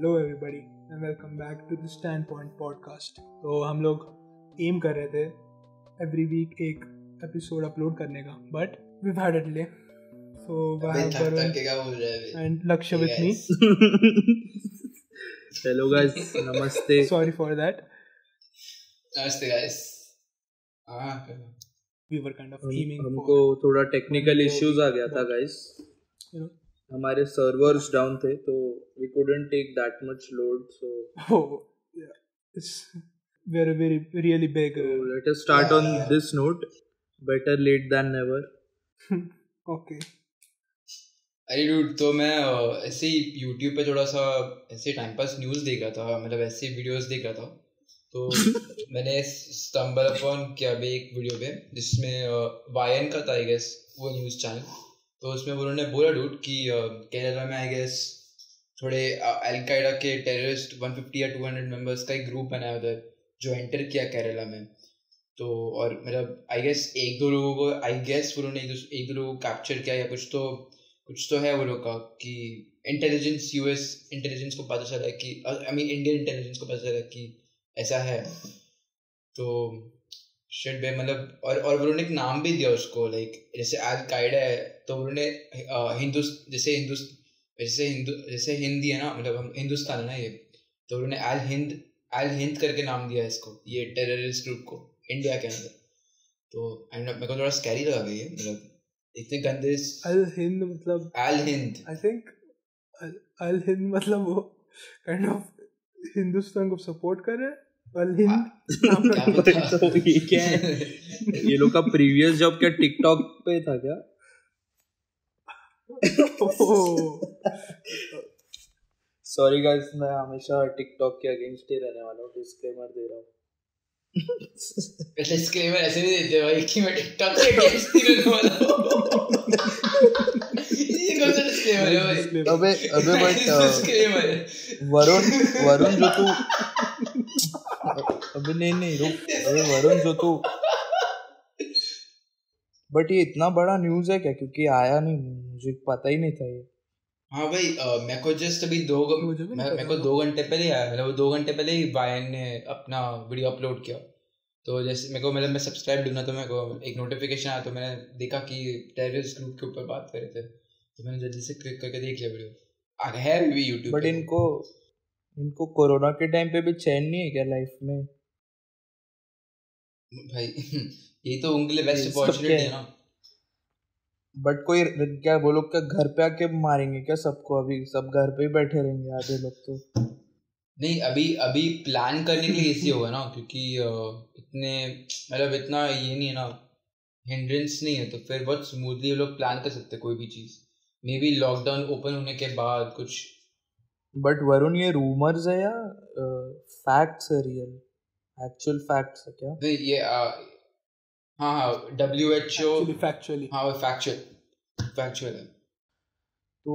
Hello everybody and welcome back to the standpoint podcast तो हम लोग एम कर रहे थे एवरी वरीक एक एपिसोड अपलोड करने का but we had a delay so है and Lakshya with me hello guys नमस्ते. सॉरी फॉर दैट नमस्ते गाइस हाँ। We were kind of aiming हमको थोड़ा टेक्निकल इश्यूज़ आ गया था गाइस यू नो हमारे सर्वर्स डाउन थे तो we couldn't take that much load so yeah. It's very very really big uh, let us start on this note better late than never okay. अरे dude तो मैं ऐसे ही YouTube पे थोड़ा सा ऐसे टाइम पास न्यूज़ देख रहा था मतलब ऐसे वीडियोस देख रहा था। तो मैंने स्टम्बल अपॉन किया भी एक वीडियो पे जिसमें वायन का था आई गेस वो न्यूज़ चैनल तो उसमें उन्होंने बोला डूड कि केरला में आई गेस थोड़े अलकायदा के टेररिस्ट 150 या 200 मेंबर्स का एक ग्रुप बनाया उधर, जो एंटर किया केरला में। तो और मतलब आई गेस एक दो लोगों को आई गेस उन्होंने एक दो लोगों को कैप्चर किया या कुछ तो कुछ तो है वो लोग का, कि इंटेलिजेंस यूएस इंटेलिजेंस को पता चला कि आई मीन इंडियन इंटेलिजेंस को पता चला कि ऐसा है। तो शिट बे मतलब और और उन्होंने एक नाम भी दिया उसको लाइक जैसे अल कायदा है तो उन्होंने हिंदुस जैसे हिंदुस जैसे हिंदू जैसे हिंदी है ना मतलब हम हिंदुस्तान है ना ये तो उन्होंने अल हिंद अल हिंद करके नाम दिया इसको ये टेररिस्ट ग्रुप को इंडिया के अंदर। तो एंड मेरे को थोड़ा स्कैरी लगा ये मतलब इतने गंदे अल हिंद मतलब अल हिंद। आई थिंक अल हिंद मतलब वो काइंड ऑफ़ हिंदुस्तान को सपोर्ट कर रहे हैं हिंद ये क्या है? ये लोग का प्रीवियस जॉब क्या टिकटॉक पे था क्या? सॉरी गाइस मैं हमेशा टिकटॉक के अगेंस्ट ही रहने वाला हूँ डिस्क्लेमर दे रहा हूँ। डिस्क्लेमर ऐसे नहीं देते भाई कि मैं टिकटॉक के अगेंस्ट ही रहने वाला हूँ। ये कौन सा डिस्क्लेमर है अबे अबे बट डिस्क्लेमर वरुण वरुण जो तू अबे नहीं नहीं रुक। अबे वरुण जो तू बट ये इतना बड़ा न्यूज़ है क्या? क्योंकि आया नहीं मुझे पता ही नहीं था ये। हाँ भाई मेरे को जस्ट अभी दो मेरे को दो घंटे पहले आया मतलब दो घंटे पहले ही वायन ने अपना वीडियो अपलोड किया। तो जैसे मेरे को मतलब मैं सब्सक्राइब दूँगा तो मेरे को एक नोटिफिकेशन आया तो मैंने देखा कि टेररिस्ट ग्रुप के ऊपर बात कर रहे थे। तो मैंने जल्दी से क्लिक करके देख लिया वीडियो है भी यूट्यूब बट इनको इनको कोरोना के टाइम पे भी चैन नहीं है क्या लाइफ में? भाई ये तो उनके लिए बेस्ट अपॉर्चुनिटी है? ना। बट कोई क्या वो लोग क्या घर पे आके मारेंगे क्या सबको अभी? सब घर पे ही बैठे रहेंगे आधे लोग तो। नहीं अभी अभी प्लान करने के लिए इजी होगा ना क्योंकि इतने मतलब इतना ये नहीं है ना हिंड्रेंस नहीं है तो फिर बहुत स्मूथली लोग प्लान कर सकते कोई भी चीज़। मे बी लॉकडाउन ओपन होने के बाद कुछ। बट वरुण ये रूमर्स है या फैक्ट्स है रियल एक्चुअल फैक्ट्स है क्या? नहीं ये हाँ हाँ डब्ल्यू एच ओ factually. हाँ वो फैक्चुअल फैक्चुअल है। तो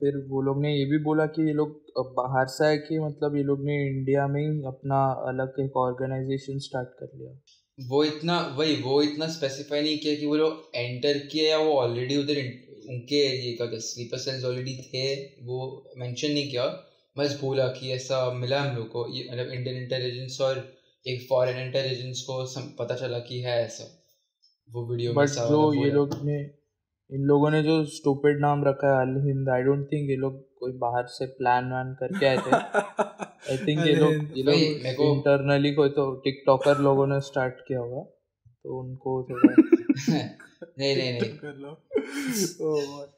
फिर वो लोग ने ये भी बोला कि ये लोग बाहर से आए कि मतलब ये लोग ने इंडिया में ही अपना अलग एक ऑर्गेनाइजेशन स्टार्ट कर लिया। वो इतना वही वो इतना स्पेसिफाई नहीं किया कि वो लोग एंटर किए या वो ऑलरेडी उधर उनके ये क्या कहते स्लीपर सेल्स ऑलरेडी थे वो मेंशन नहीं किया। बस बोला कि ऐसा मिला हम लोग को ये मतलब इंडियन इंटेलिजेंस और एक फॉरेन इंटेलिजेंस को सम, पता चला कि है ऐसा। वो वीडियो बट जो ये लोग ने इन लोगों ने जो स्टूपिड नाम रखा है Al Hind I don't think ये लोग कोई बाहर से प्लान वैन करके आए थे। आई थिंक ये लोग ये लोग मेरे को- इंटरनली कोई तो टिकटॉकर लोगों ने स्टार्ट किया होगा तो उनको थोड़ा नहीं नहीं नहीं। कर लो Oh,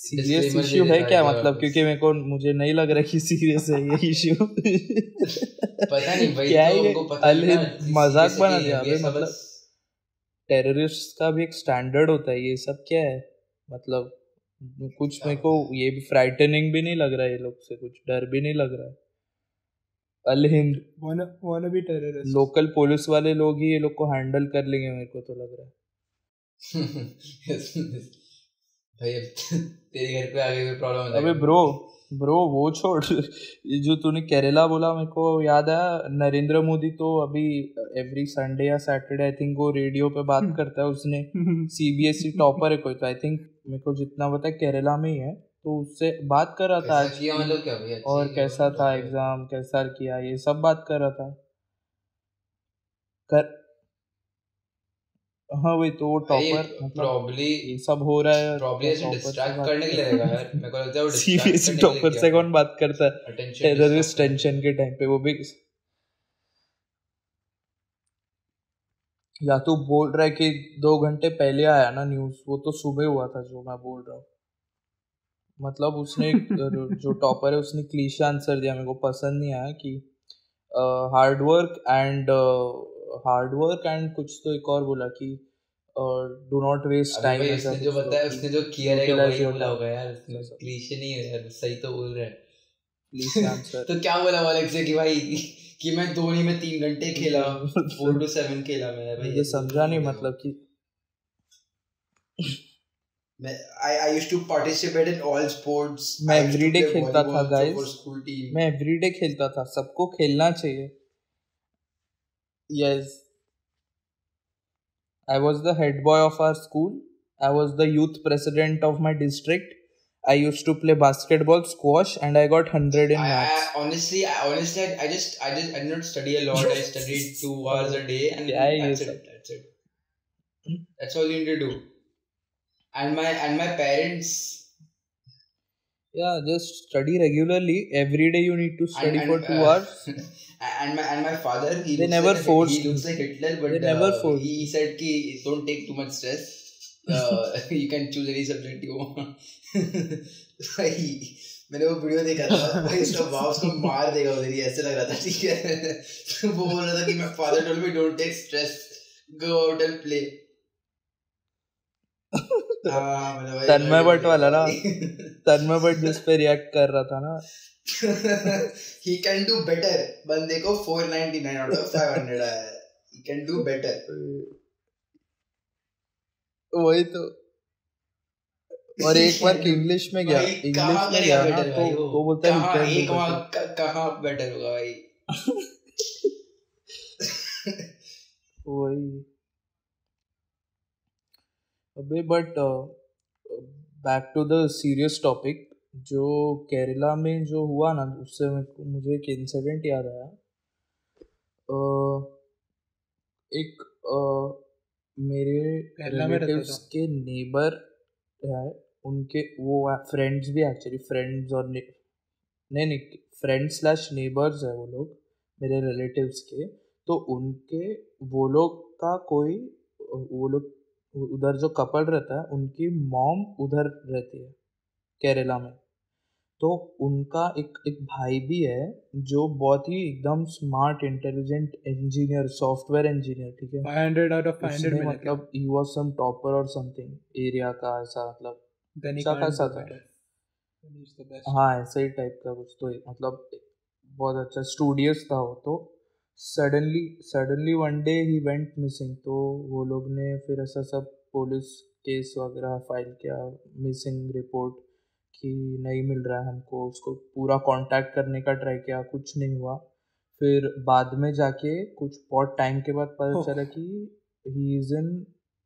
सीरियस इश्यू है क्या? मतलब क्योंकि मेरे को मुझे नहीं लग रहा कि सीरियस है ये इश्यू पता नहीं भाई क्या तो है ये? उनको पता अल नहीं मज़ाक बना दिया अबे मतलब टेररिस्ट का भी एक स्टैंडर्ड होता है ये सब क्या है? मतलब कुछ मेरे को ये भी फ्राइटनिंग भी नहीं लग रहा है ये लोग से कुछ डर भी नहीं लग रहा है। अल हिंद. लोकल पुलिस वाले लोग ही ये लोग को हैंडल कर लेंगे मेरे को तो लग रहा है। भाई तेरे घर पे आगे कोई प्रॉब्लम हो? अबे ब्रो ब्रो वो छोड़। जो तूने केरला बोला मेरे को याद आया नरेंद्र मोदी तो अभी एवरी संडे या सैटरडे आई थिंक वो रेडियो पे बात करता है उसने। सीबीएसई टॉपर है कोई तो आई थिंक मेरे को जितना पता है केरला में ही है। तो उससे बात कर रहा था आज। किया मतलब क्या भाई और कैसा था एग्ज़ाम कैसा किया ये सब बात कर रहा था। कर हाँ वही तो टॉपर मतलब प्रॉब्ली ये सब हो रहा है प्रॉब्ली ऐसे डिस्ट्रैक्ट करने के लिए रहेगा यार। मेरे को लगता है वो सीरियसली लिए टॉपर से कौन बात करता है? टेररिस्ट टेंशन के टाइम पे वो भी या तो बोल रहा है कि दो घंटे पहले आया ना न्यूज़ वो तो सुबह हुआ था जो मैं बोल रहा हूँ। मतलब उसने जो टॉपर है उसने क्लीशे आंसर दिया मेरे को पसंद नहीं आया कि hard work and hard work and कुछ तो एक और बोला कि डू नॉट वेस्ट टाइम उसने जो तो बताया उसने जो किया यूटिलाइज वही बोला होगा यार क्लीशे नहीं है यार सही तो बोल रहा है। क्लीशे आंसर तो क्या बोला वाले से कि भाई कि मैं नहीं मैं तीन घंटे खेला फोर टू सेवन खेला मैं भाई तो समझा नहीं मतलब कि मैं I I used to participate in all sports. मैं एवरीडे खेलता था गाइस. मैं एवरीडे खेलता था सबको खेलना चाहिए। Yes, I was the head boy of our school. I was the youth president of my district. I used to play basketball, squash, and I got hundred in I, maths. I, honestly, I, honestly, I, I just, I just, I did not study a lot. I studied two hours a day, and yeah, that's it. That's it. That's all you need to do. And my and my parents yeah just study regularly every day you need to study and study for and 2 uh, hours and my and my father he They never like forced he looks like Hitler, but they never uh, forced he said ki don't take too much stress. Uh, you can choose any subject you want. भाई मैंने वो video देखा था भाई उसका बाप उसको मार देगा उधर ही ऐसे लग रहा था ठीक है तो वो बोल रहा था कि my father told me don't take stress go out and play हाँ मतलब भाई तन्मय भट्ट वाला ना तन्मय भट्ट जिस पे रिएक्ट कर रहा था ना। ही can do better. बंदे को 499 out of 500 आया है। He can do better. वही तो। और एक बार इंग्लिश में गया। इंग्लिश में गया ना बेटर तो वो? बोलता है एक वहाँ better. कहाँ बेटर होगा भाई? वही। अबे but back to the serious topic जो केरला में जो हुआ ना उससे मुझे एक इंसिडेंट याद आया। अ, एक अ, मेरे केरला में रहता रिलेटिव्स के नेबर है उनके वो फ्रेंड्स भी एक्चुअली फ्रेंड्स और ने- नहीं नहीं फ्रेंड स्लैश नेबर्स है वो लोग मेरे रिलेटिव्स के। तो उनके वो लोग का कोई वो लोग उधर जो कपल रहता है उनकी मॉम उधर रहती है केरला में। तो उनका एक एक भाई भी है जो बहुत ही एकदम smart intelligent engineer software engineer ठीक है? 500 आउट ऑफ़ 500 उसने मिला क्या? मतलब ही वाज सम टॉपर और समथिंग एरिया का ऐसा मतलब अच्छा खासा था। हाँ ऐसे ही टाइप का कुछ तो मतलब बहुत अच्छा स्टूडियस था वो तो। Suddenly suddenly one day he went missing तो वो लोग ने फिर ऐसा सब पुलिस केस वगैरह फ़ाइल किया मिसिंग रिपोर्ट कि नहीं मिल रहा है हमको। उसको पूरा कांटेक्ट करने का ट्राई किया कुछ नहीं हुआ। फिर बाद में जाके कुछ बहुत टाइम के बाद पता चला कि ही इज़ इन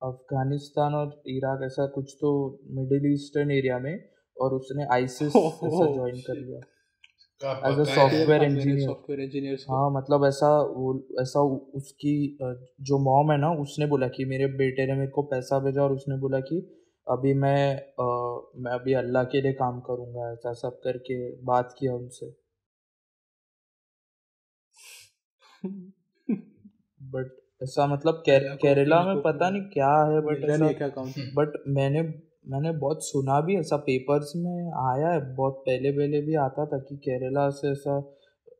अफ़गानिस्तान और इराक ऐसा कुछ तो मिडिल ईस्टर्न एरिया में और उसने आईसिस ऐसा ज्वाइन कर लिया। As a software engineer software engineers को। हाँ मतलब ऐसा वो ऐसा उसकी जो मॉम है ना उसने बोला कि मेरे बेटे ने मेरे को पैसा भेजा और उसने बोला कि अभी मैं अ, मैं अभी अल्लाह के लिए काम करूँगा ऐसा सब करके बात किया उनसे। बट ऐसा मतलब केरला में पता नहीं क्या है बट ऐसा बट मैंने मैंने बहुत सुना भी ऐसा पेपर्स में आया है, बहुत पहले पहले भी आता था कि केरला से ऐसा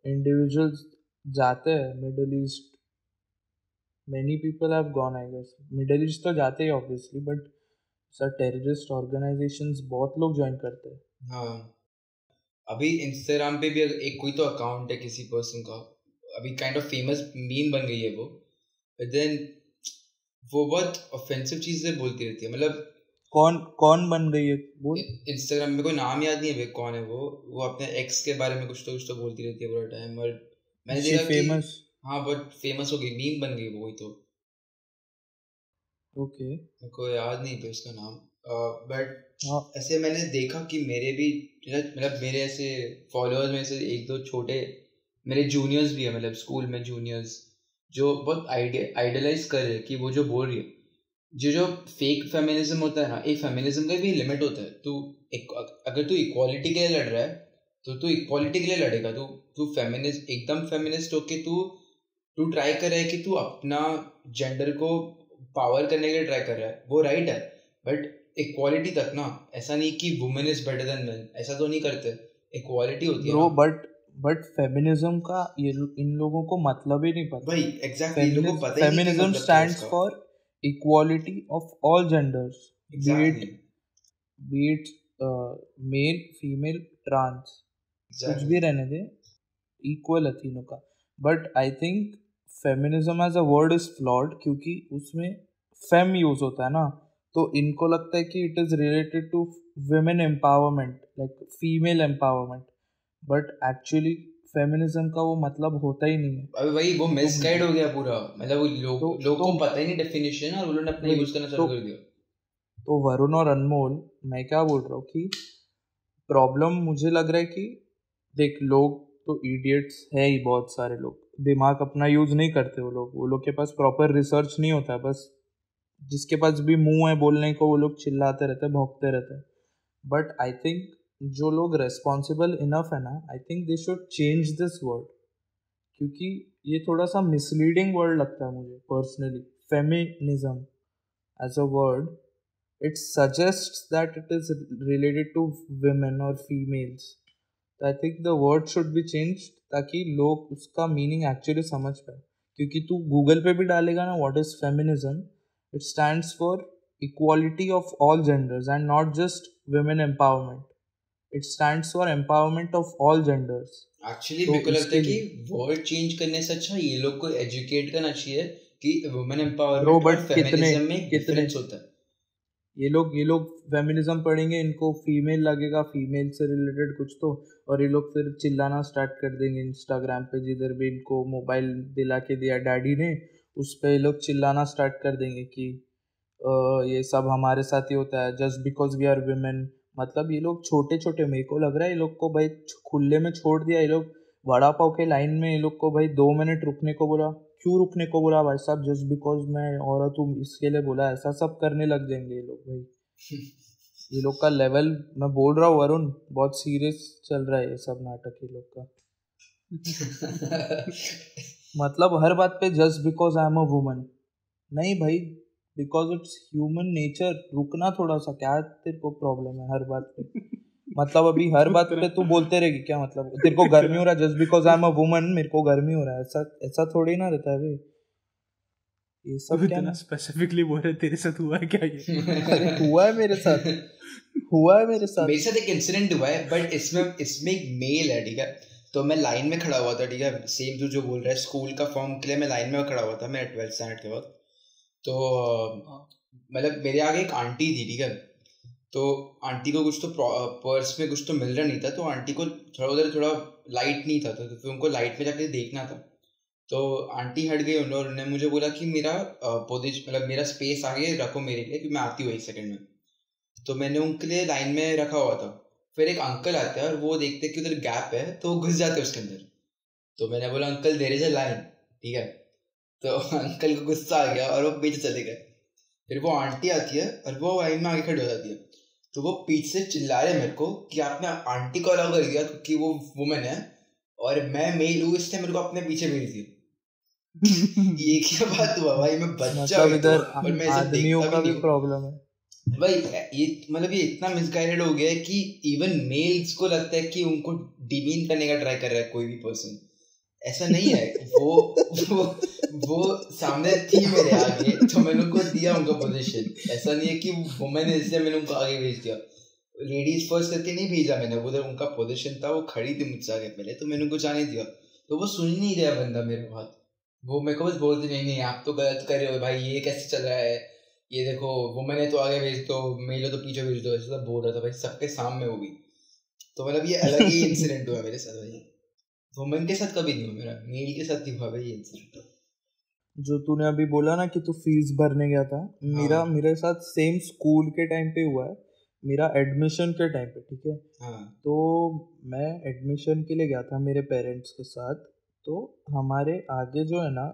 इंडिविजुअल्स जाते हैं Middle East many people have gone I guess Middle East तो जाते ही obviously but sir terrorist organisations बहुत लोग ज्वाइन करते हैं। हाँ। अभी इंस्टाग्राम पे भी एक कोई तो अकाउंट है किसी पर्सन का, अभी काइंड ऑफ़ फ़ेमस मीम बन गई है वो देन वो बहुत ऑफेंसिव चीज़ें बोलती रहती है। मतलब कौन कौन बन गई है? बोल। इंस्टाग्राम में कोई नाम याद नहीं है भाई कौन है वो? वो अपने एक्स के बारे में कुछ तो कुछ तो बोलती रहती है पूरा टाइम और मैंने देखा कि फ़ेमस हाँ बहुत फ़ेमस हो गई मीम बन गई वो कोई तो। ओके मेरे को याद नहीं पे उसका नाम। बट हाँ। ऐसे मैंने देखा कि मेरे भी मतलब मेरे ऐसे फॉलोअर्स में से एक दो छोटे मेरे जूनियर्स भी है मतलब स्कूल में जूनियर्स जो बहुत आइडियलाइज कर रहे हैं कि वो जो बोल रही है। जो जो फेक फेमिनिज्म होता है ना एक फेमिनिज्म का भी लिमिट होता है। तू एक अगर तू इक्वालिटी के लिए लड़ रहा है तो तू इक्वालिटी के लिए लड़ेगा। तू तू फेमिनिस्ट एकदम फेमिनिस्ट होके तू तू ट्राई कर रहा है कि तू अपना जेंडर को पावर करने के लिए ट्राई कर रहा है। वो राइट है बट इक्वालिटी तक ना ऐसा नहीं कि women is better than man ऐसा तो नहीं करते। इक्वालिटी होती है बट बट फेमिनिज्म का ये इन लोगों को मतलब ही नहीं पता। भाई एग्जैक्टली इन लोगों को पता ही नहीं feminism stands for equality of all genders exactly be it male female trans कुछ भी रहने दे इक्वल है तीनों का। But I think feminism as a word is flawed क्योंकि उसमें फेम यूज़ होता है ना। तो इनको लगता है कि it is related to women empowerment like female empowerment but actually feminism का वो मतलब होता ही नहीं है। अबे भाई वो मिसगाइड हो गया पूरा। मतलब वो लोग तो- लोगों को तो- पता ही नहीं डेफिनेशन और उन्होंने अपना यूज़ करना चालू तो- कर दिया। तो वरुण और अनमोल मैं क्या बोल रहा हूँ कि प्रॉब्लम मुझे लग रहा है कि देख लोग तो इडियट्स है ही बहुत सारे लोग। दिमाग अपना यूज़ नहीं करते वो लोग। वो लोग के पास प्रॉपर रिसर्च नहीं होता बस जिसके पास भी मुँह है बोलने को वो लोग चिल्लाते रहते भौंकते रहते बट आई थिंक जो लोग रेस्पॉन्सिबल इनफ है ना I think they should change this word क्योंकि ये थोड़ा सा मिसलीडिंग वर्ड लगता है मुझे personally feminism as a word it suggest that it is related to women और फीमेल्स तो I think the word should be change ताकि लोग उसका मीनिंग एक्चुअली समझ पाए. क्योंकि तू गूगल पे भी डालेगा ना what is feminism it stands for equality of all genders and not just women empowerment it stands for empowerment of all genders actually मेरे को लगता है कि वर्ड चेंज करने से अच्छा ये लोग को एजुकेट करना चाहिए कि वुमेन एम्पावरमेंट और फेमिनिज्म में कितने- होता है। ये लोग ये लोग फेमिनिज्म पढ़ेंगे इनको फीमेल लगेगा फीमेल से रिलेटेड कुछ तो और ये लोग फिर चिल्लाना स्टार्ट कर देंगे इंस्टाग्राम पे जिधर भी इनको मोबाइल दिला के दिया डैडी ने उस पे ये लोग चिल्लाना स्टार्ट कर देंगे कि "अ, ये सब हमारे साथ ही होता है just because we are women मतलब ये लोग छोटे छोटे मेरे को लग रहा है ये लोग को भाई खुले में छोड़ दिया। ये लोग वड़ा पाव के लाइन में ये लोग को भाई दो मिनट रुकने को बोला। क्यों रुकने को बोला भाई साहब? जस्ट बिकॉज़ मैं औरत हूँ इसके लिए बोला। ऐसा सब करने लग जाएँगे ये लोग भाई। ये लोग का लेवल मैं बोल रहा हूँ वरुण बहुत सीरियस चल रहा है ये सब नाटक ये लोग का। मतलब हर बात पे just because I am a woman नहीं भाई बिकॉज़ इट्स ह्यूमन नेचर रुकना थोड़ा सा क्या तेरे को प्रॉब्लम है हर बात पे? मतलब अभी हर बात पे तू बोलते रहेगी क्या मतलब? तेरे को गर्मी हो रहा है just because I am a woman मेरे को गर्मी हो रहा है। ऐसा ऐसा थोड़ी ना रहता है भाई। ये सब क्या स्पेसिफिकली बोल रहे तेरे साथ हुआ है क्या ये? अरे हुआ है मेरे साथ। हुआ है मेरे साथ। मेरे साथ एक इंसिडेंट हुआ है बट इसमें इसमें एक मेल है ठीक है? तो मैं लाइन में खड़ा हुआ था ठीक है? सेम तू जो बोल रहा है स्कूल का फॉर्म के लिए मैं लाइन में खड़ा हुआ था मेरे ट्वेल्थ स्टैंडर्ड के वक्त। तो मतलब मेरे आगे एक आंटी थी, ठीक है? तो आंटी को कुछ तो पर्स में कुछ तो मिल रहा नहीं था तो आंटी को थोड़ा उधर थोड़ा लाइट नहीं था तो फिर उनको लाइट में जाके देखना था। तो आंटी हट गई उन्होंने उन्होंने मुझे बोला कि मेरा पोजिशन मतलब मेरा स्पेस आगे रखो मेरे लिए, कि मैं आती हूँ एक सेकंड में। तो मैंने उनके लिए लाइन में रखा हुआ था। फिर एक अंकल आते हैं, और वो देखते कि उधर गैप है तो वो घुस जाते उसके अंदर। तो मैंने बोला uncle there is a line ठीक है? तो अंकल को गुस्सा आ गया और वो पीछे चले गए। फिर वो आंटी आती है और वो लाइन में आगे खड़ी हो जाती है। तो वो पीछे से चिल्ला रहे मेरे को कि आपने आंटी को अलाउ कर दिया क्योंकि वो वुमेन है और मैं मेल हूँ इसलिए मेरे को अपने पीछे भेज दिया। ये क्या बात हुआ भाई? मैं बच्चा मतलब तो, इधर और मैं आदमियों का भी। प्रॉब्लम है। भाई ये मतलब ये इतना मिसगाइडेड हो गया है कि इवन मेल्स को लगता है कि उनको डिमीन करने का ट्राई कर रहा है कोई भी पर्सन ऐसा नहीं है वो वो वो सामने थी मेरे आगे तो मैंने उनको दिया उनका पोजीशन ऐसा नहीं है कि वुमेन है इसलिए मैंने उनको आगे भेज दिया। लेडीज़ फ़र्स्ट करके नहीं भेजा मैंने उधर उनका पोजीशन था, वो खड़ी थी मुझसे आगे पहले तो मैंने उनको जाने दिया। तो वो सुन नहीं रहा बंदा मेरे बात। वो मेरे को बस बोलते, नहीं नहीं, आप तो गलत कर रहे हो भाई, ये कैसे चल रहा है? ये देखो वुमेन है तो आगे भेज दो मेल हो तो पीछे भेज दो। ऐसा बोल रहा था भाई, सबके सामने वो भी। तो मतलब ये अलग ही इंसिडेंट हुआ मेरे साथ भाई। वुमेन के साथ कभी नहीं हुआ मेरा मेल के साथ ही हुआ भाई ये इंसिडेंट जो तूने अभी बोला ना कि तू फ़ीस भरने गया था मेरा हाँ। मेरे साथ सेम स्कूल के टाइम पे हुआ है मेरा एडमिशन के टाइम पे ठीक है? हाँ। तो मैं एडमिशन के लिए गया था मेरे पेरेंट्स के साथ तो हमारे आगे जो है ना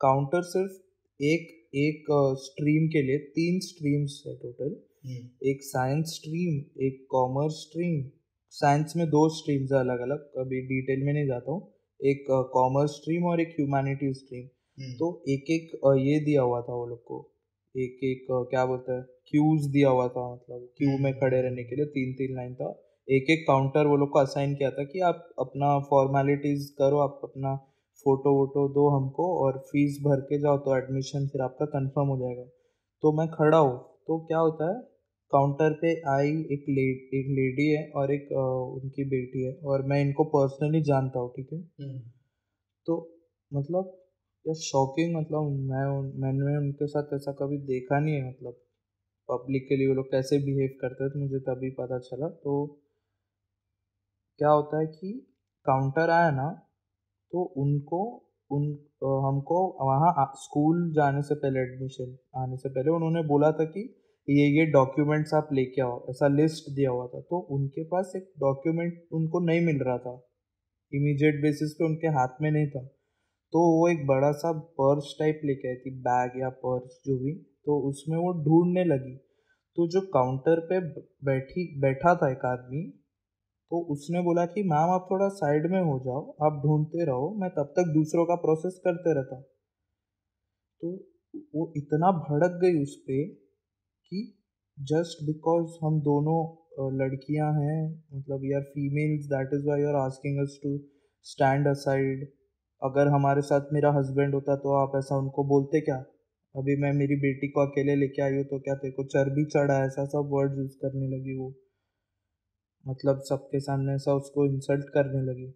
काउंटर सिर्फ़ एक एक स्ट्रीम के लिए तीन स्ट्रीम्स है टोटल हम्म, एक साइंस स्ट्रीम एक कॉमर्स स्ट्रीम साइंस में दो स्ट्रीम्स है अलग अलग अभी डिटेल में नहीं जाता हूँ। एक कॉमर्स स्ट्रीम और एक ह्यूमैनिटी स्ट्रीम हम्म, तो एक एक ये दिया हुआ था वो लोग को। एक एक क्या बोलते हैं क्यूज दिया हुआ था मतलब क्यू में खड़े रहने के लिए तीन तीन लाइन था। एक एक काउंटर वो लोग को असाइन किया था कि आप अपना फॉर्मेलिटीज करो आप अपना फ़ोटो वोटो दो हमको और फ़ीस भर के जाओ तो एडमिशन फिर आपका कंफर्म हो जाएगा। तो मैं खड़ा हूँ। तो क्या होता है काउंटर पे आई एक ले एक लेडी है और एक अ, उनकी बेटी है और मैं इनको पर्सनली जानता हूँ ठीक है? हम्म, तो मतलब या शॉकिंग मतलब मैं मैंने उनके साथ ऐसा कभी देखा नहीं है मतलब पब्लिक के लिए वो लोग कैसे बिहेव करते हैं तो मुझे तभी पता चला। तो क्या होता है कि काउंटर आया ना तो उनको उन हमको वहाँ स्कूल जाने से पहले एडमिशन आने से पहले उन्होंने बोला था कि ये ये डॉक्यूमेंट्स आप लेके आओ, ऐसा लिस्ट दिया हुआ था तो उनके पास एक डॉक्यूमेंट उनको नहीं मिल रहा था। इमीडिएट बेसिस पे उनके हाथ में नहीं था। तो वो एक बड़ा सा पर्स टाइप लेके आई थी बैग या पर्स जो भी तो उसमें वो ढूँढने लगी। तो जो काउंटर पे बैठी, बैठा था एक आदमी तो उसने बोला कि, मैम, आप थोड़ा साइड में हो जाओ, आप ढूंढते रहो, मैं तब तक दूसरों का प्रोसेस करते रहता। तो वो इतना भड़क गई उस पे कि जस्ट बिकॉज़ हम दोनों लड़कियाँ हैं मतलब we are females that is why you are asking us to stand aside अगर हमारे साथ मेरा हस्बैंड होता तो आप ऐसा उनको बोलते क्या? अभी मैं मेरी बेटी को अकेले लेके आई हूँ तो क्या तेरे को चर्बी चढ़ा ऐसा सब वर्ड यूज़ करने लगी वो। मतलब सबके सामने ऐसा उसको इंसल्ट करने लगी।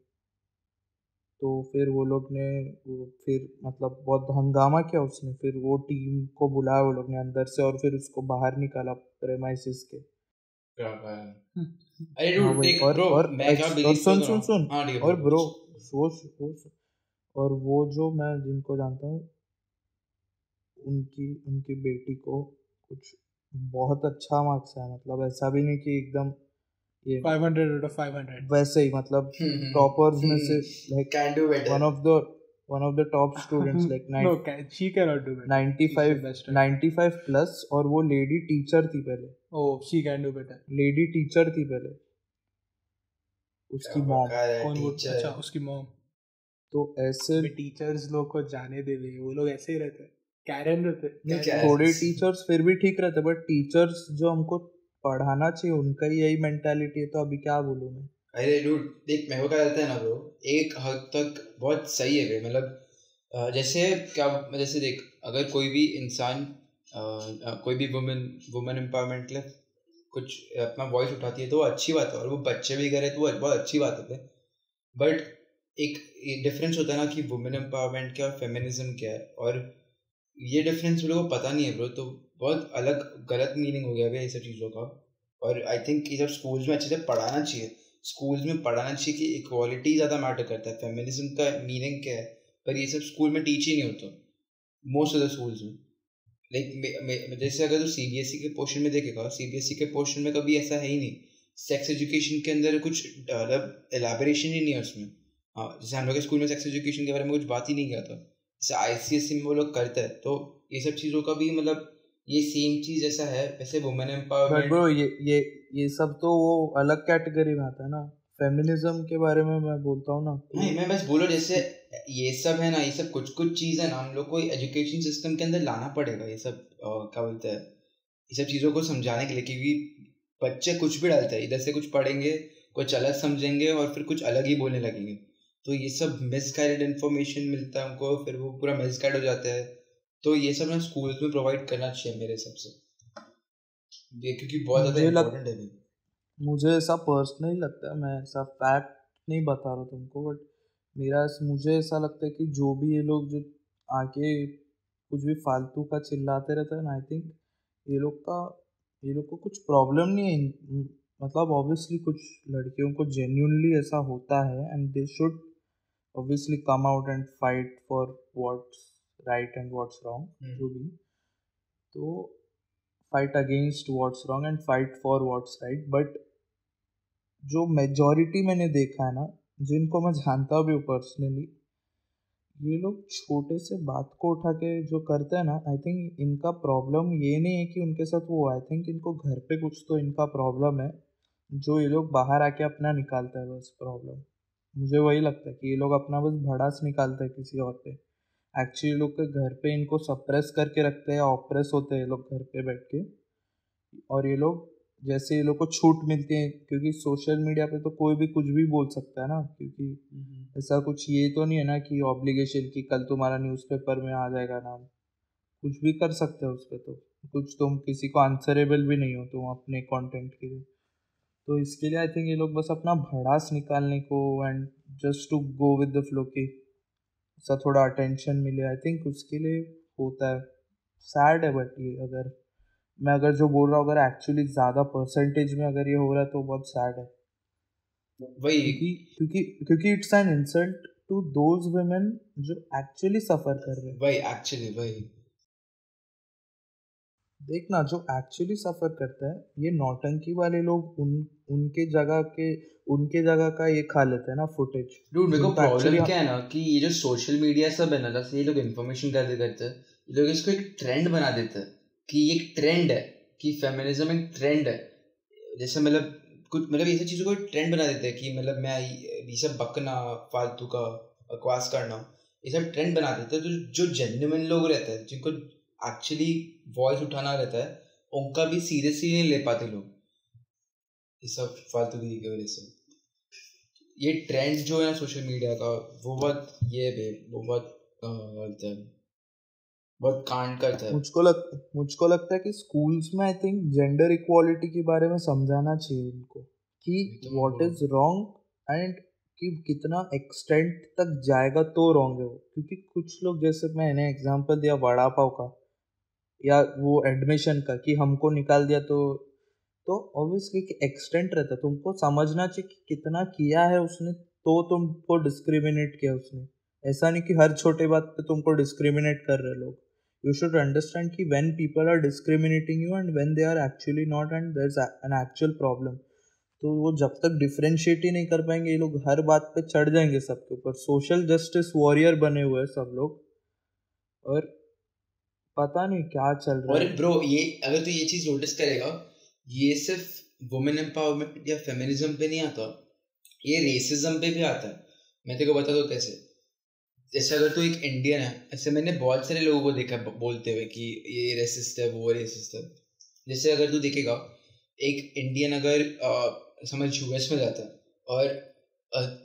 तो फिर वो लोग ने फिर मतलब बहुत हंगामा किया उसने। फिर वो टीम को बुलाया वो लोग ने अंदर से और फिर उसको बाहर निकाला प्रेमाइसिस के। क्या है। अरे और- और और सुन सुन सुन। हाँ, ठीक है, और ब्रो सोच सोच। और वो जो मैं जिनको जानता हूँ उनकी उनकी बेटी को कुछ बहुत अच्छा मार्क्स है मतलब ऐसा भी नहीं कि एकदम ये 500 out of 500 वैसे ही मतलब हम्म, हम्म, टॉपर्स में से हम्म, like can do better. one of the one of the top students like no can, she cannot do better. 95 best 95 plus और वो लेडी टीचर थी पहले। Oh she can do better. Lady teacher थी पहले। उसकी mom कौन वो? अच्छा उसकी मॉम तो ऐसे टीचर्स लोग को जाने दे दे वो लोग ऐसे ही रहते कैरन रहते थोड़े टीचर्स फिर भी ठीक रहते बट टीचर्स जो हमको पढ़ाना चाहिए, उनका ही यही मेंटालिटी है तो अभी क्या बोलूँ मैं? अरे डूड देख, मेरे को क्या लगता है ना ब्रो एक हद तक बहुत सही है मतलब जैसे क्या, जैसे देख, अगर कोई भी इंसान कोई भी वुमेन वुमेन एम्पावरमेंट के लिए कुछ अपना वॉइस उठाती है तो वो अच्छी बात है, और वो बच्चे भी करे तो वो बहुत अच्छी बात है बट एक डिफरेंस होता है ना कि वुमेन एम्पावरमेंट क्या, और फेमिनिज्म क्या है, और ये डिफरेंस लोगों को पता नहीं है ब्रो तो बहुत अलग गलत मीनिंग हो गया है ये सब चीज़ों का। और आई थिंक ये सब स्कूल्स में अच्छे से पढ़ाना चाहिए। स्कूल्स में पढ़ाना चाहिए कि इक्वालिटी ज़्यादा मैटर करता है। फेमिनिज्म का मीनिंग क्या है? पर ये सब स्कूल में टीच ही नहीं होता। मोस्ट ऑफ़ द स्कूल्स में। लाइक जैसे अगर तू सी बी एस ई के पोर्शन में देखेगा सी बी एस ई के पोर्शन में कभी ऐसा है ही नहीं। सेक्स एजुकेशन के अंदर कुछ मतलब एलाबरेशन ही नहीं है उसमें। हाँ जैसे हम लोग के स्कूल में सेक्स एजुकेशन के बारे में कुछ बात ही नहीं किया था। जैसे आई सी एस सी में वो लोग करते हैं तो ये सब चीज़ों का भी मतलब ये सेम चीज़ ऐसा है वैसे वुमेन एम्पावरमेंट ब्रो ये ये ये सब तो वो अलग कैटेगरी में आता है ना। फेमिनिज्म के बारे में मैं बोलता हूँ ना। नहीं मैं बस बोलो जैसे ये सब है ना ये सब कुछ कुछ चीज़ है ना हम लोग को एजुकेशन सिस्टम के अंदर लाना पड़ेगा ये सब क्या बोलते हैं ये सब चीज़ों को समझाने के लिए क्योंकि बच्चे कुछ भी डालते हैं इधर से कुछ पढ़ेंगे कुछ अलग समझेंगे और फिर कुछ अलग ही बोलने लगेंगे। तो ये सब मिसगाइडेड इन्फॉर्मेशन मिलता है उनको फिर वो पूरा मिसगाइड हो जाता है। तो ये सब ना स्कूल्स में प्रोवाइड करना चाहिए मेरे हिसाब से। क्योंकि बहुत ज़्यादा इम्पोर्टेंट है मुझे ऐसा पर्सनली लगता है मैं ऐसा फैक्ट नहीं बता रहा तुमको बट मेरा मुझे ऐसा लगता है कि जो भी ये लोग जो आके कुछ भी फालतू का चिल्लाते रहते हैं आई थिंक ये लोग का ये लोग को कुछ प्रॉब्लम नहीं है। मतलब ऑब्वियसली कुछ लड़कियों को जेन्यूनली ऐसा होता है and they should obviously come out and fight for what right and what's wrong. जो भी तो fight against what's wrong and fight for what's right but जो मेजॉरिटी मैंने देखा है ना जिनको मैं जानता भी हूँ पर्सनली ये लोग छोटे से बात को उठा के जो करते हैं ना आई थिंक इनका प्रॉब्लम ये नहीं है कि उनके साथ वो आई थिंक इनको घर पे कुछ तो इनका प्रॉब्लम है जो ये लोग बाहर आके अपना निकालता है बस प्रॉब्लम मुझे वही लगता है कि ये लोग अपना बस भड़ास निकालते हैं किसी और पे। एक्चुअली लोग के घर पे इनको सप्रेस करके रखते हैं ऑप्रेस होते हैं लोग घर पे बैठ के। और ये लोग जैसे ये लोग को छूट मिलती है क्योंकि सोशल मीडिया पे तो कोई भी कुछ भी बोल सकता है ना क्योंकि ऐसा कुछ ये तो नहीं है ना कि ऑब्लिगेशन की कल तुम्हारा न्यूज़पेपर में आ जाएगा नाम। कुछ भी कर सकते हो उस पर तो। कुछ तुम किसी को आंसरेबल भी नहीं हो तुम अपने कंटेंट के लिए। तो इसके लिए आई थिंक ये लोग बस अपना भड़ास निकालने को and just to go with the flow की सा थोड़ा अटेंशन मिले आई थिंक उसके लिए होता है। सैड है बट ये अगर मैं अगर जो बोल रहा हूँ अगर एक्चुअली ज़्यादा परसेंटेज में अगर ये हो रहा है तो बहुत सैड है। वही। क्योंकि क्योंकि it's an insult to those women जो एक्चुअली सफ़र कर रहे हैं। वही एक्चुअली वही। देखना जो एक्चुअली सफ़र करता है ये नौटंकी वाले लोग उन उनके जगह के उनके जगह का ये खा लेते हैं ना फुटेज डूड मेरे को प्रॉब्लम क्या है ना कि ये जो सोशल मीडिया सब है ना जैसे ये लोग इन्फॉर्मेशन गैदर करते हैं ये लोग इसको एक ट्रेंड बना देते हैं कि ये एक ट्रेंड है कि फेमिनिज्म एक ट्रेंड है। जैसे मतलब कुछ मतलब ये सब चीज़ों को ट्रेंड बना देते हैं कि मतलब मैं ये सब बकना फालतू का बकवास करना ये सब ट्रेंड बना देते हैं। तो जो जेन्युइन लोग रहते हैं जिनको एक्चुअली वॉइस उठाना रहता है उनका भी सीरियसली नहीं ले पाते लोग। ये सब फालतूगिरी की वजह से। ये ट्रेंड जो है सोशल मीडिया का वो बहुत ये बे, वो बहुत बोलते हैं बहुत कांड करता है। मुझको लग मुझको लगता है कि स्कूल्स में आई थिंक जेंडर इक्वालिटी के बारे में समझाना चाहिए इनको कि व्हाट इज़ रॉन्ग एंड कि कितना एक्सटेंट तक जाएगा तो रॉन्ग है वो। क्योंकि कुछ लोग जैसे मैंने एग्जांपल दिया वड़ा पाव का या वो एडमिशन का कि हमको निकाल दिया तो तो ऑब्वियसली कि एक्सटेंट रहता तुमको समझना चाहिए कि कितना किया है उसने तो तुमको डिस्क्रिमिनेट किया उसने। ऐसा नहीं कि हर छोटे बात पे तुमको डिस्क्रिमिनेट कर रहे लोग। You should अंडरस्टैंड कि when people are discriminating you and when they are actually not and there's is an actual problem तो वो जब तक डिफ्रेंशिएट ही नहीं कर पाएँगे, ये लोग हर बात पे चढ़ जाएँगे सबके ऊपर। सोशल जस्टिस वॉरियर बने हुए हैं सब लोग। और पता नहीं क्या चल रहा और है। ब्रो ये अगर तू ये चीज़ नोटिस करेगा ये सिर्फ़ वुमेन एम्पावरमेंट या फेमिनिज्म पे नहीं आता ये रेसिज्म पे भी आता है। मैं तेरे को बता दो कैसे। जैसे अगर तू एक इंडियन है ऐसे मैंने बहुत सारे लोगों को देखा बोलते हुए कि ये रेसिस्ट है वो रेसिस्ट है। जैसे अगर तू देखेगा एक इंडियन अगर समझ यूएस में जाता है और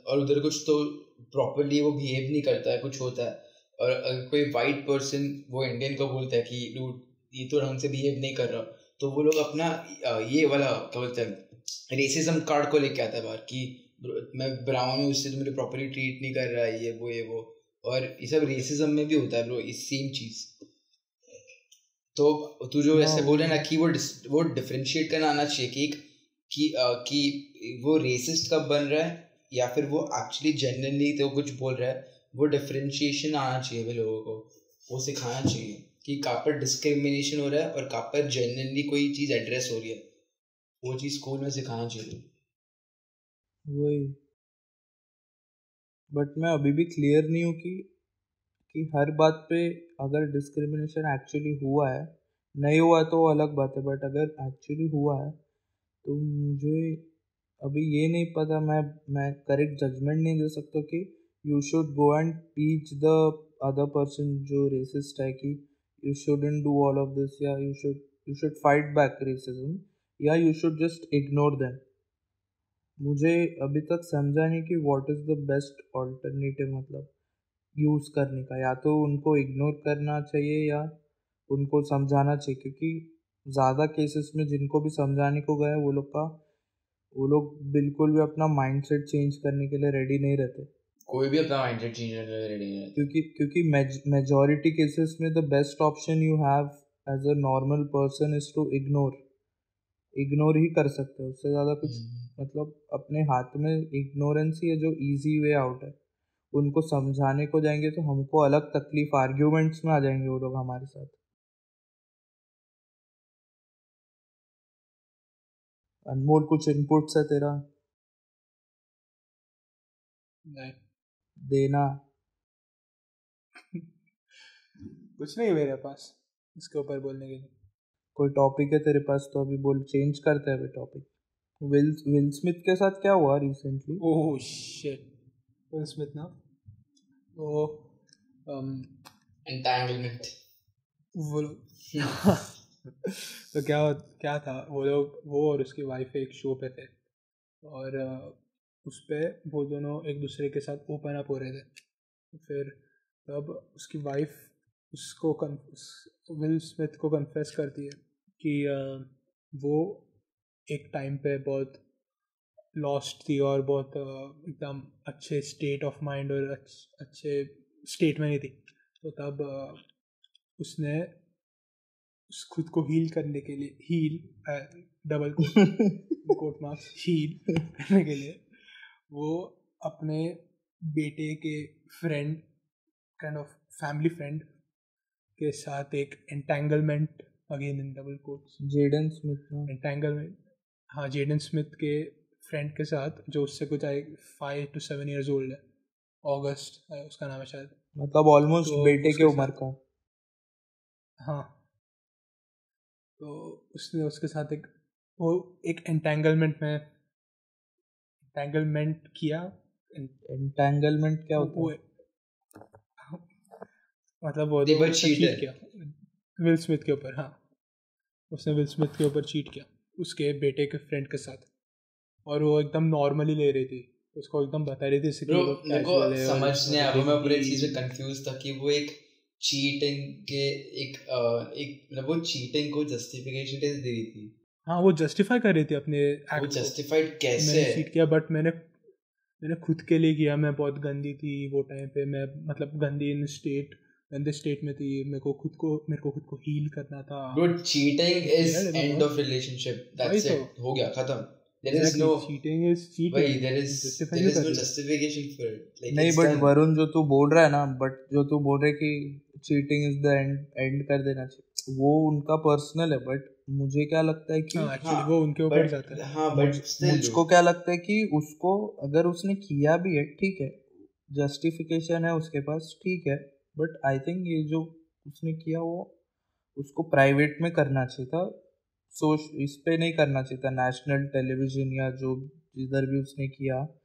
और उधर कुछ तो प्रॉपरली वो बिहेव नहीं करता है कुछ होता है और अगर कोई वाइट पर्सन वो इंडियन को बोलता है कि dude, ये तो ढंग से बिहेव नहीं कर रहा. तो वो लोग अपना ये वाला क्या बोलते हैं रेसिज्म कार्ड को लेके आता है बाहर कि मैं ब्राउन हूँ इससे तो मुझे प्रॉपरली ट्रीट नहीं कर रहा है ये वो ये वो। और ये सब रेसिज्म में भी होता है ब्रो इस सेम चीज़। तो तू जो ऐसे बोल रहा ना कि वो वो डिफ्रेंशिएट करना आना चाहिए कि कि कि वो रेसिस्ट कब बन रहा है या फिर वो एक्चुअली जेन्युइनली तो कुछ बोल रहा है। वो डिफ्रेंशिएशन आना चाहिए वे लोगों को। वो सिखाना चाहिए कि कहाँ पर डिस्क्रिमिनेशन हो रहा है और कहाँ पर जेन्युइनली कोई चीज़ एड्रेस हो रही है। वो चीज़ स्कूल में सिखाना चाहिए। वही। बट मैं अभी भी क्लियर नहीं हूँ कि कि हर बात पे अगर डिस्क्रिमिनेशन एक्चुअली हुआ है, नहीं हुआ तो अलग बात है बट अगर एक्चुअली हुआ है तो मुझे अभी ये नहीं पता, मैं मैं करेक्ट जजमेंट नहीं दे सकता कि you should go and teach the other person जो रेसिस्ट है कि you shouldn't do all of this या you should you should fight back racism या you should just ignore them मुझे अभी तक समझा नहीं कि what is the best alternative मतलब यूज़ करने का। या तो उनको इग्नोर करना चाहिए या उनको समझाना चाहिए क्योंकि ज़्यादा केसेस में जिनको भी समझाने को गए वो लोग का, वो लोग बिल्कुल भी अपना माइंडसेट चेंज करने के लिए रेडी नहीं रहते। कोई भी अपना माइंडसेट चेंज करने के लिए रेडी रहता क्योंकि क्योंकि मेजॉरिटी केसेस में the best option you have as a normal person is to ignore ignore ही कर सकते हो। उससे ज़्यादा कुछ हम्म। मतलब अपने हाथ में इग्नोरेंस ही है जो इजी वे आउट है। उनको समझाने को जाएँगे तो हमको अलग तकलीफ़ आर्ग्यूमेंट्स में आ जाएँगे वो लोग हमारे साथ। अनमोल कुछ इनपुट्स है तेरा? नहीं। देना। कुछ नहीं मेरे पास इसके ऊपर बोलने के लिए। कोई टॉपिक है तेरे पास तो अभी बोल चेंज करते हैं अभी टॉपिक विल विल स्मिथ के साथ क्या हुआ recently oh shit Will Smith ना? तो um, एंटैंगलमेंट वो तो क्या क्या था? वो लोग वो और उसकी वाइफ एक शो पे थे। और अ, उस पर वो दोनों एक दूसरे के साथ ओपन अप हो रहे थे। फिर तब उसकी वाइफ उसको विल स्मिथ को कन्फेस करती है कि वो एक टाइम पे बहुत लॉस्ट थी और बहुत एकदम अच्छे स्टेट ऑफ़ माइंड और अच्छे स्टेट में नहीं थी। तो तब उसने उस खुद को हील करने के लिए heal double quote marks heal करने के लिए वो अपने बेटे के friend kind of family friend के साथ एक entanglement again in double quotes Jaden Smith entanglement हाँ जेडन स्मिथ के फ्रेंड के साथ जो उससे कुछ I five to seven years old है ऑगस्ट उसका नाम है शायद। मतलब ऑलमोस्ट तो बेटे के उम्र का। हाँ। तो उसने उसके साथ एक वो एक एंटेंगलमेंट में एंटेंगलमेंट किया। एंटेंगलमेंट क्या होता है? मतलब वो cheated. cheat किया। विल स्मिथ के ऊपर हाँ। उसने विल स्मिथ के ऊपर चीट किया उसके बेटे के फ्रेंड के साथ। और वो एकदम नॉर्मली ले रही थी। उसको एकदम बता रही थी ब्रो वो मेरे को casual है समझ नहीं आया वो मैं पूरे मतलब चीज़ में कंफ्यूज था कि वो एक चीटिंग के एक एक मतलब वो चीटिंग को जस्टिफिकेशन दे रही थी। हाँ वो जस्टिफाई कर रही थी अपने वो जस्टिफाइड कैसे मैंने चीट किया बट मैंने मैंने खुद के लिए किया। मैं बहुत गंदी थी वो टाइम पे। मैं मतलब गंदी इन स्टेट गंदे स्टेट में थी। मेरे को खुद को मेरे को खुद को हील करना था। Bro cheating is. End of relationship that's. It हो गया खत्म. There is no cheating is cheating भाई देयर इज़ Justify देयर क्यों इज़ नो कर रही। जस्टिफिकेशन फॉर इट लाइक नहीं बट वरुण जो तू बोल रहा है ना बट जो तू बोल रहे कि cheating is the end end कर देना चाहिए। वो उनका पर्सनल है बट मुझे क्या लगता है कि हाँ हाँ, वो उनके ऊपर जाता है। हाँ बट मुझको क्या लगता है कि उसको अगर उसने किया भी है ठीक है जस्टिफिकेशन है उसके पास ठीक है बट आई थिंक ये जो उसने किया वो उसको प्राइवेट में करना चाहिए था सो इस पे नहीं करना चाहिए था नेशनल टेलीविज़न या जो जिधर भी उसने किया।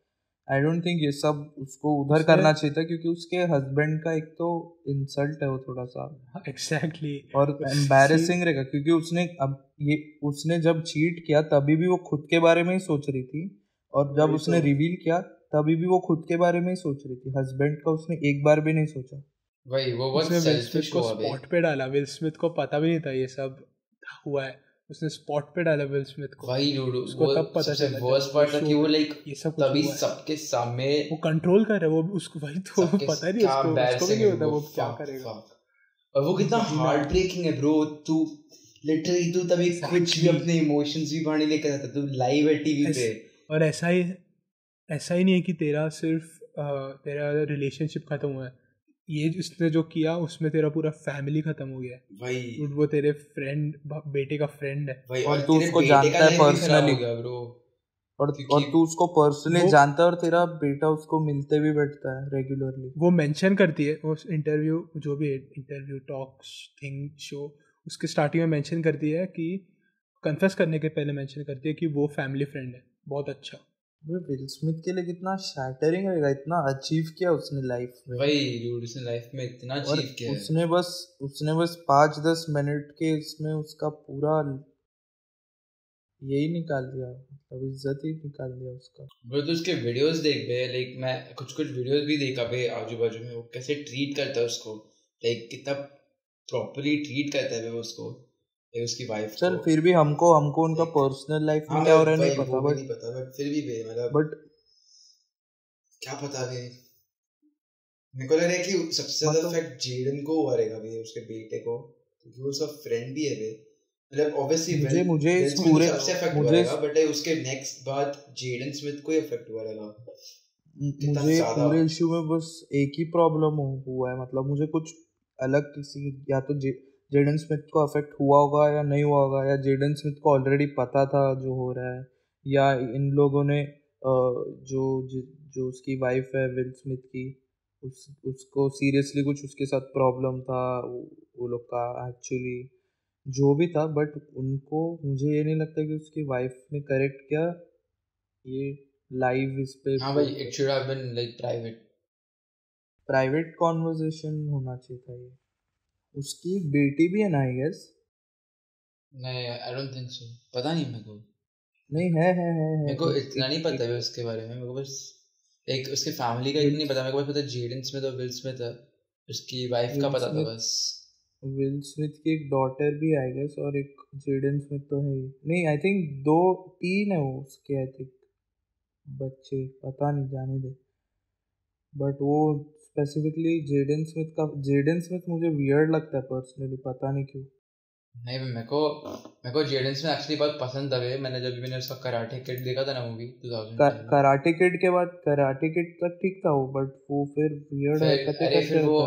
आई डोंट थिंक ये सब उसको उधर उसने- करना चाहिए था क्योंकि उसके हस्बैंड का एक तो इंसल्ट है वो थोड़ा सा एग्जैक्टली exactly. और एम्बैरेसिंग रहेगा क्योंकि उसने अब ये उसने जब चीट किया तभी भी वो खुद के बारे में ही सोच रही थी। और जब वही उसने तो। रिवील किया तभी भी वो खुद के बारे में ही सोच रही थी। हस्बैंड का उसने एक बार भी नहीं सोचा। भाई वो बहुत विल स्मिथ सेल्फिश को स्पॉट पे डाला। विल स्मिथ को पता भी नहीं था ये सब हुआ है। उसने स्पॉट पे डाला विल स्मिथ को। भाई डूड उसको तब पता चला वर्स्ट पार्ट था कि वो लाइक ये सब तभी सबके सामने वो कंट्रोल कर रहा है वो उसको वही तो पता नहीं उसको उसको भी नहीं होता वो क्या करेगा। और वो कितना हार्ट ब्रेकिंग है ब्रो तू लिटरली तू तभी कुछ भी अपने इमोशंस भी बाहर नहीं लेकर आता तू लाइव है टीवी पे। और ऐसा ही ऐसा ही नहीं है कि तेरा सिर्फ़ तेरा रिलेशनशिप खत्म हुआ है। ये जिसने जो किया उसमें तेरा पूरा फैमिली खत्म हो गया है। भाई। वो तेरे फ्रेंड बेटे का फ्रेंड है। भाई और तू उसको जानता है ब्रो और और तू उसको पर्सनली जानता है और तेरा बेटा उसको मिलते भी बैठता है रेगुलरली वो मेंशन करती है वो इंटरव्यू जो भी इंटरव्यू टॉक्स थिंग शो उसके स्टार्टिंग में मेंशन करती है कि कन्फेस करने के पहले मेंशन करती है कि वो फैमिली फ्रेंड है। बहुत अच्छा। विल स्मिथ के लिए कितना शैटरिंग रहेगा इतना अचीव किया उसने लाइफ में। भाई डूड उसने लाइफ में इतना अचीव किया उसने बस उसने बस पाँच दस मिनट के इसमें उसका पूरा यही निकाल दिया मतलब इज़्ज़त ही निकाल दिया उसका। ब्रो तो उसके वीडियोस देख बे लाइक मैं कुछ कुछ वीडियोस भी देखा बे आजू बाजू में वो कैसे ट्रीट करता है उसको लाइक कितना प्रॉपरली ट्रीट करता है वो उसको। उसकी वाइफ को। फिर भी हमको हमको उनका पर्सनल लाइफ में क्या हो रहा है नहीं पता बट नहीं पता बट फिर भी बे मतलब बट क्या पता बे मेरे को लग रहा है कि सबसे ज़्यादा मतलब- इफ़ेक्ट जेडन को हुआ रहेगा बे उसके बेटे को क्योंकि वो उसका फ्रेंड भी है बे मतलब ऑब्वियसली मुझे मुझे इस पूरे सबसे इफ़ेक्ट हुआ रहेगा बट उसके नेक्स्ट बाद जेडन स्मिथ को इफ़ेक्ट हुआ रहेगा। मुझे पूरे इश्यू में बस एक ही प्रॉब्लम हुआ है मतलब मुझे कुछ अलग किसी या तो जे जेडन स्मिथ को अफेक्ट हुआ होगा या नहीं हुआ होगा या जेडन स्मिथ को ऑलरेडी पता था जो हो रहा है या इन लोगों ने जो जो उसकी वाइफ है विल स्मिथ की उस उसको सीरियसली कुछ उसके साथ प्रॉब्लम था वो लोग का एक्चुअली जो भी था बट उनको मुझे ये नहीं लगता कि उसकी वाइफ ने करेक्ट किया ये लाइव इस पे हाँ भाई it should have been like private private conversation होना चाहिए था ये। उसकी बेटी भी है ना आई गेस नहीं आई डोंट थिंक सो पता नहीं मेरे को। नहीं है है है है। मेरे को इतना नहीं पता है उसके बारे में मेरे को बस एक उसके फैमिली का इतना नहीं पता मेरे को बस पता जेडन स्मिथ और विल स्मिथ है। उसकी वाइफ का पता था बस। विल स्मिथ की एक डॉटर भी आई गेस और एक जेडन स्मिथ तो है ही। नहीं आई थिंक दो तीन है वो उसके आई थिंक बच्चे पता नहीं जाने दे। बट वो स्पेसिफिकली जेडन स्मिथ का जेडन स्मिथ मुझे वियर्ड लगता है पर्सनली पता नहीं क्यों। नहीं मेरे को मेरे को जेडन स्मिथ एक्चुअली बहुत पसंद था मैंने जब भी मैंने उसका कराटे किड देखा था ना मूवी 2000 कराटे किड के बाद कराटे किड तक ठीक था वो बट वो फिर वियर्ड हरकतें करते फिर वो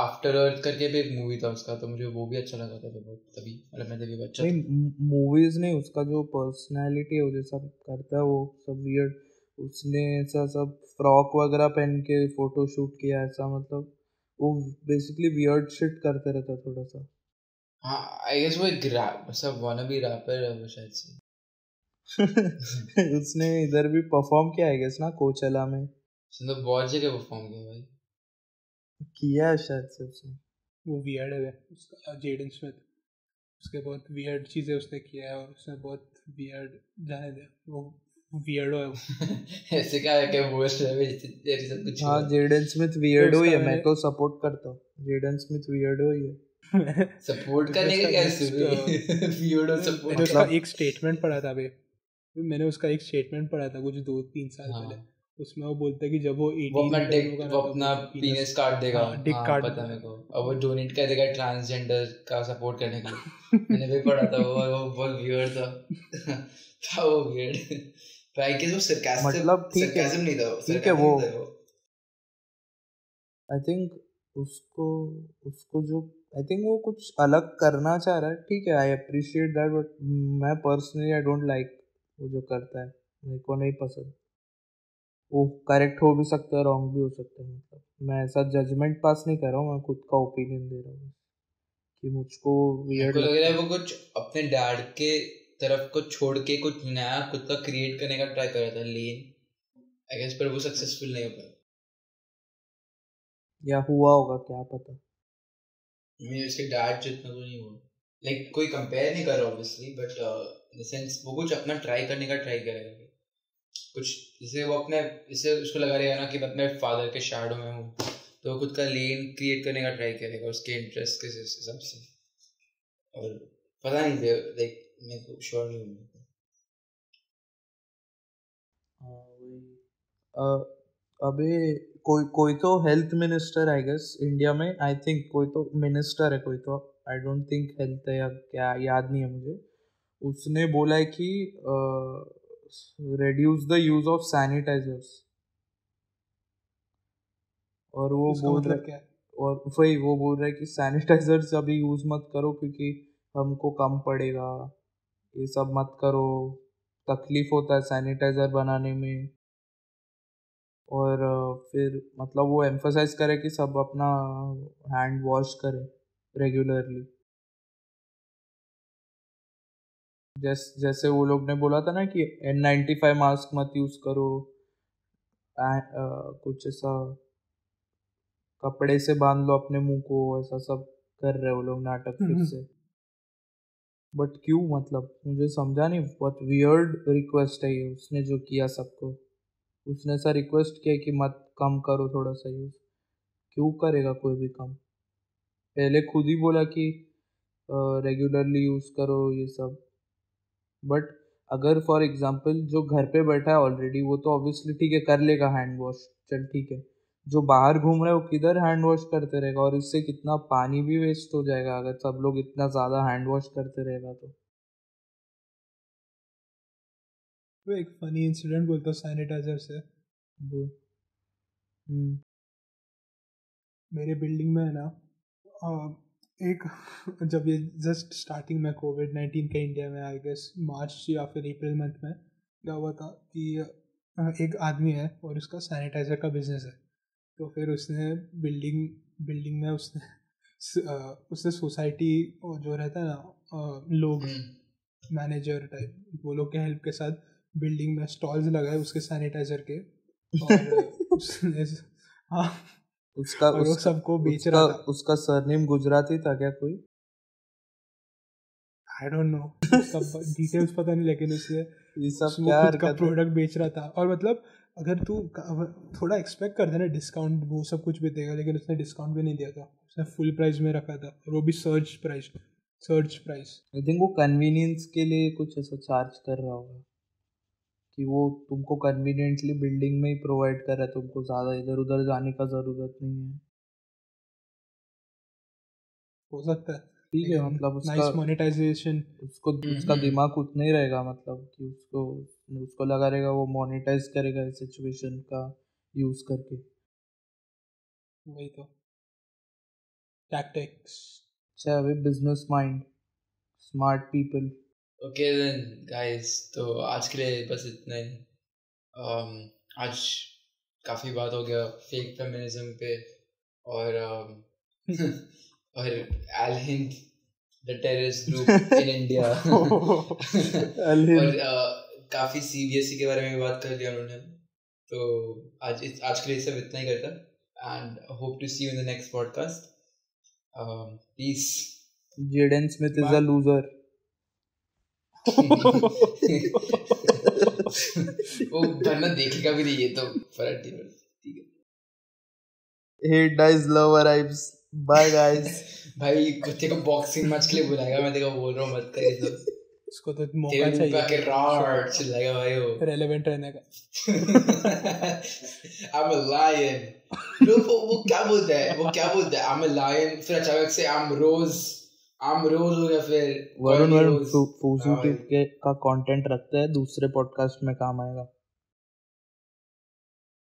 आफ्टर अर्थ करके भी एक मूवी था उसका तो मुझे वो भी अच्छा लगा था तो तभी मतलब मैं तभी बच्चा नहीं मूवीज़ नहीं उसका जो पर्सनालिटी है वो जैसा करता है वो सब वियर्ड उसने ऐसा सब फ्रॉक वगैरह पहन के फ़ोटो शूट किया ऐसा मतलब वो बेसिकली वियर्ड शिट करते रहता थोड़ा सा। हाँ आई गेस वो एक रैप सब वाना भी रैपर है वो शायद से। उसने इधर भी परफॉर्म किया है गेस ना कोचला में। उसने तो बहुत जगह परफॉर्म किया भाई। किया है शायद से उसने। वो वियर्ड है उसका जेडन स्मिथ उसके बहुत वियर्ड चीज़ें उसने किया है और उसने बहुत वियर्ड जाने दे वो वियर्डो है ऐसे क्या है कि वर्स्ट सब कुछ हाँ जेडन स्मिथ वियर्डो ही है मैं तो सपोर्ट करता हूँ। जेडन स्मिथ वियर्डो ही। है सपोर्ट करने का क्या वियर्डो सपोर्ट उसका एक स्टेटमेंट पढ़ा था बे मैंने उसका एक स्टेटमेंट पढ़ा था कुछ दो तीन साल हाँ. पहले। उसमें वो बोलता है कि जब वो वो अपना डिक वो अपना पीनस काट देगा। हाँ, डिक काट पता मेरे को। और वो डोनेट कर देगा ट्रांसजेंडर का सपोर्ट करने के लिए। मैंने भी पढ़ा था वो वो बहुत वियर्ड था। था वो वियर्ड मतलब ठीक है नहीं था ठीक है वो आई थिंक उसको उसको जो आई थिंक वो कुछ अलग करना चाह रहा है। ठीक है आई अप्रिशिएट दैट बट मैं पर्सनली आई डोंट लाइक वो जो करता है। मेरे को नहीं पसंद। वो करेक्ट हो भी सकता है रॉन्ग भी हो सकता है मतलब। मैं ऐसा जजमेंट पास नहीं कर रहा हूँ मैं खुद का ओपिनियन दे रहा हूँ। कि मुझको वियर्ड लग रहा है वो कुछ अपने डैड के तरफ़ को छोड़ के कुछ नया खुद का क्रिएट करने का ट्राई कर रहा था लेन आई गेस पर वो सक्सेसफुल नहीं हो पाया। या हुआ होगा क्या पता। मैं इसके डैड जितना तो नहीं हुआ। लाइक like, कोई कंपेयर नहीं कर रहा obviously but in the sense वो कुछ अपना ट्राई करने का ट्राई करेगा कुछ जैसे वो अपने इसे उसको लगा रहेगा ना कि मैं अपने फादर के शैडो में हूँ तो वो खुद का लेन क्रिएट करने का ट्राई करेगा उसके इंटरेस्ट के हिसाब से और पता नहीं लाइक मेरे को श्योर नहीं हूँ अबे कोई कोई तो health minister I guess India में आई थिंक कोई तो मिनिस्टर है कोई तो आई डोंट थिंक हेल्थ है या क्या याद नहीं है मुझे। उसने बोला है कि reduce the use of sanitizers और वो बोल मतलब रहा है? और वही वो बोल रहा है कि सैनिटाइजर्स अभी यूज़ मत करो क्योंकि हमको कम पड़ेगा। ये सब मत करो। तकलीफ़ होता है सैनिटाइज़र बनाने में। और फिर मतलब वो एम्फोसाइज करे कि सब अपना हैंड वॉश करें रेगुलरली जैस जैसे वो लोग ने बोला था ना कि एन नाइन्टी फाइव मास्क मत यूज़ करो। आ, आ, कुछ ऐसा कपड़े से बाँध लो अपने मुँह को ऐसा सब कर रहे वो लोग नाटक फिर हम्म। से। बट क्यों मतलब? मुझे समझा नहीं बहुत वियर्ड रिक्वेस्ट है ये उसने जो किया सबको। उसने ऐसा रिक्वेस्ट किया कि मत कम करो थोड़ा सा यूज़ क्यों करेगा कोई भी कम? पहले खुद ही बोला कि रेगुलरली यूज़ करो ये सब। बट अगर फॉर एग्ज़ाम्पल जो घर पे बैठा है ऑलरेडी वो तो ऑब्वियसली ठीक है, कर लेगा हैंड वॉश चल ठीक है। जो बाहर घूम रहा है वो किधर हैंड वॉश करते रहेगा? और इससे कितना पानी भी वेस्ट हो जाएगा अगर सब लोग इतना ज़्यादा हैंड वॉश करते रहेगा तो? वो एक फनी इंसिडेंट बोलता सैनिटाइजर से। बोल। हम्म। मेरे बिल्डिंग में है ना एक जब ये जस्ट स्टार्टिंग में कोविड नाइन्टीन का इंडिया में आई गेस मार्च या फिर अप्रैल मंथ में क्या हुआ था कि एक आदमी है और उसका सैनिटाइज़र का बिज़नेस है। तो फिर उसने बिल्डिंग बिल्डिंग में उसने उसने सोसाइटी जो रहता है ना लोग हम्म, मैनेजर टाइप वो लोग के हेल्प के साथ बिल्डिंग में स्टॉल्स लगाए उसके सैनिटाइजर के और उसने हाँ। उसका और उसका सबको बेच रहा था। उसका सरनेम गुजराती था क्या कोई? आई डोंट नो उसका डिटेल्स पता नहीं लेकिन उसने ये सब क्या का प्रोडक्ट बेच रहा था। और मतलब अगर तू थोड़ा एक्सपेक्ट करते ना डिस्काउंट वो सब कुछ भी देगा लेकिन उसने डिस्काउंट भी नहीं दिया था। उसने फुल प्राइस में रखा था। और वो भी search price search price I think वो कन्वीनियंस के लिए कुछ ऐसा चार्ज कर रहा होगा। कि वो तुमको कन्वीनियंटली बिल्डिंग में ही प्रोवाइड कर रहा है तुमको ज़्यादा इधर उधर जाने का ज़रूरत नहीं है। हो सकता है। ठीक है मतलब उसका नाइस मोनेटाइजेशन उसको उसका हम्म। दिमाग उतना ही रहेगा मतलब कि उसको उसको लगा रहेगा वो मोनिटाइज करेगा इस सिचुएशन का यूज़ करके। वही तो। टैक्टिक्स अच्छा अभी business mind smart people okay then guys तो आज के लिए बस इतना ही। Um, आज काफ़ी बात हो गया फेक फेमिनिज्म पे और um, और एल Hind the terrorist group in India और uh, काफ़ी सीबीएसई के बारे में भी बात कर लिया उन्होंने। तो आज इस आज के लिए सब इतना ही करता and hope to see you in the next podcast peace Jaden Smith is a loser वो वरना देखेगा भी नहीं ये तो पड़ता। ठीक है। Hate dies love arrives bye guys. भाई कुत्ते को बॉक्सिंग मैच के लिए बुलाएगा मैं देखो बोल रहा हूँ मत कर ये सब। इसको तो मौका चाहिए पे रॉड चिल्लाएगा भाई वो रेलेवेंट रहने का आई एम अ लायन वो वो क्या बोलता है वो क्या बोलता है आई एम अ लायन फिर अचानक से I M rows I M rows हो गया फिर। वरुण वरुण Rose. फूजी के का कंटेंट रखते हैं दूसरे पॉडकास्ट में काम आएगा।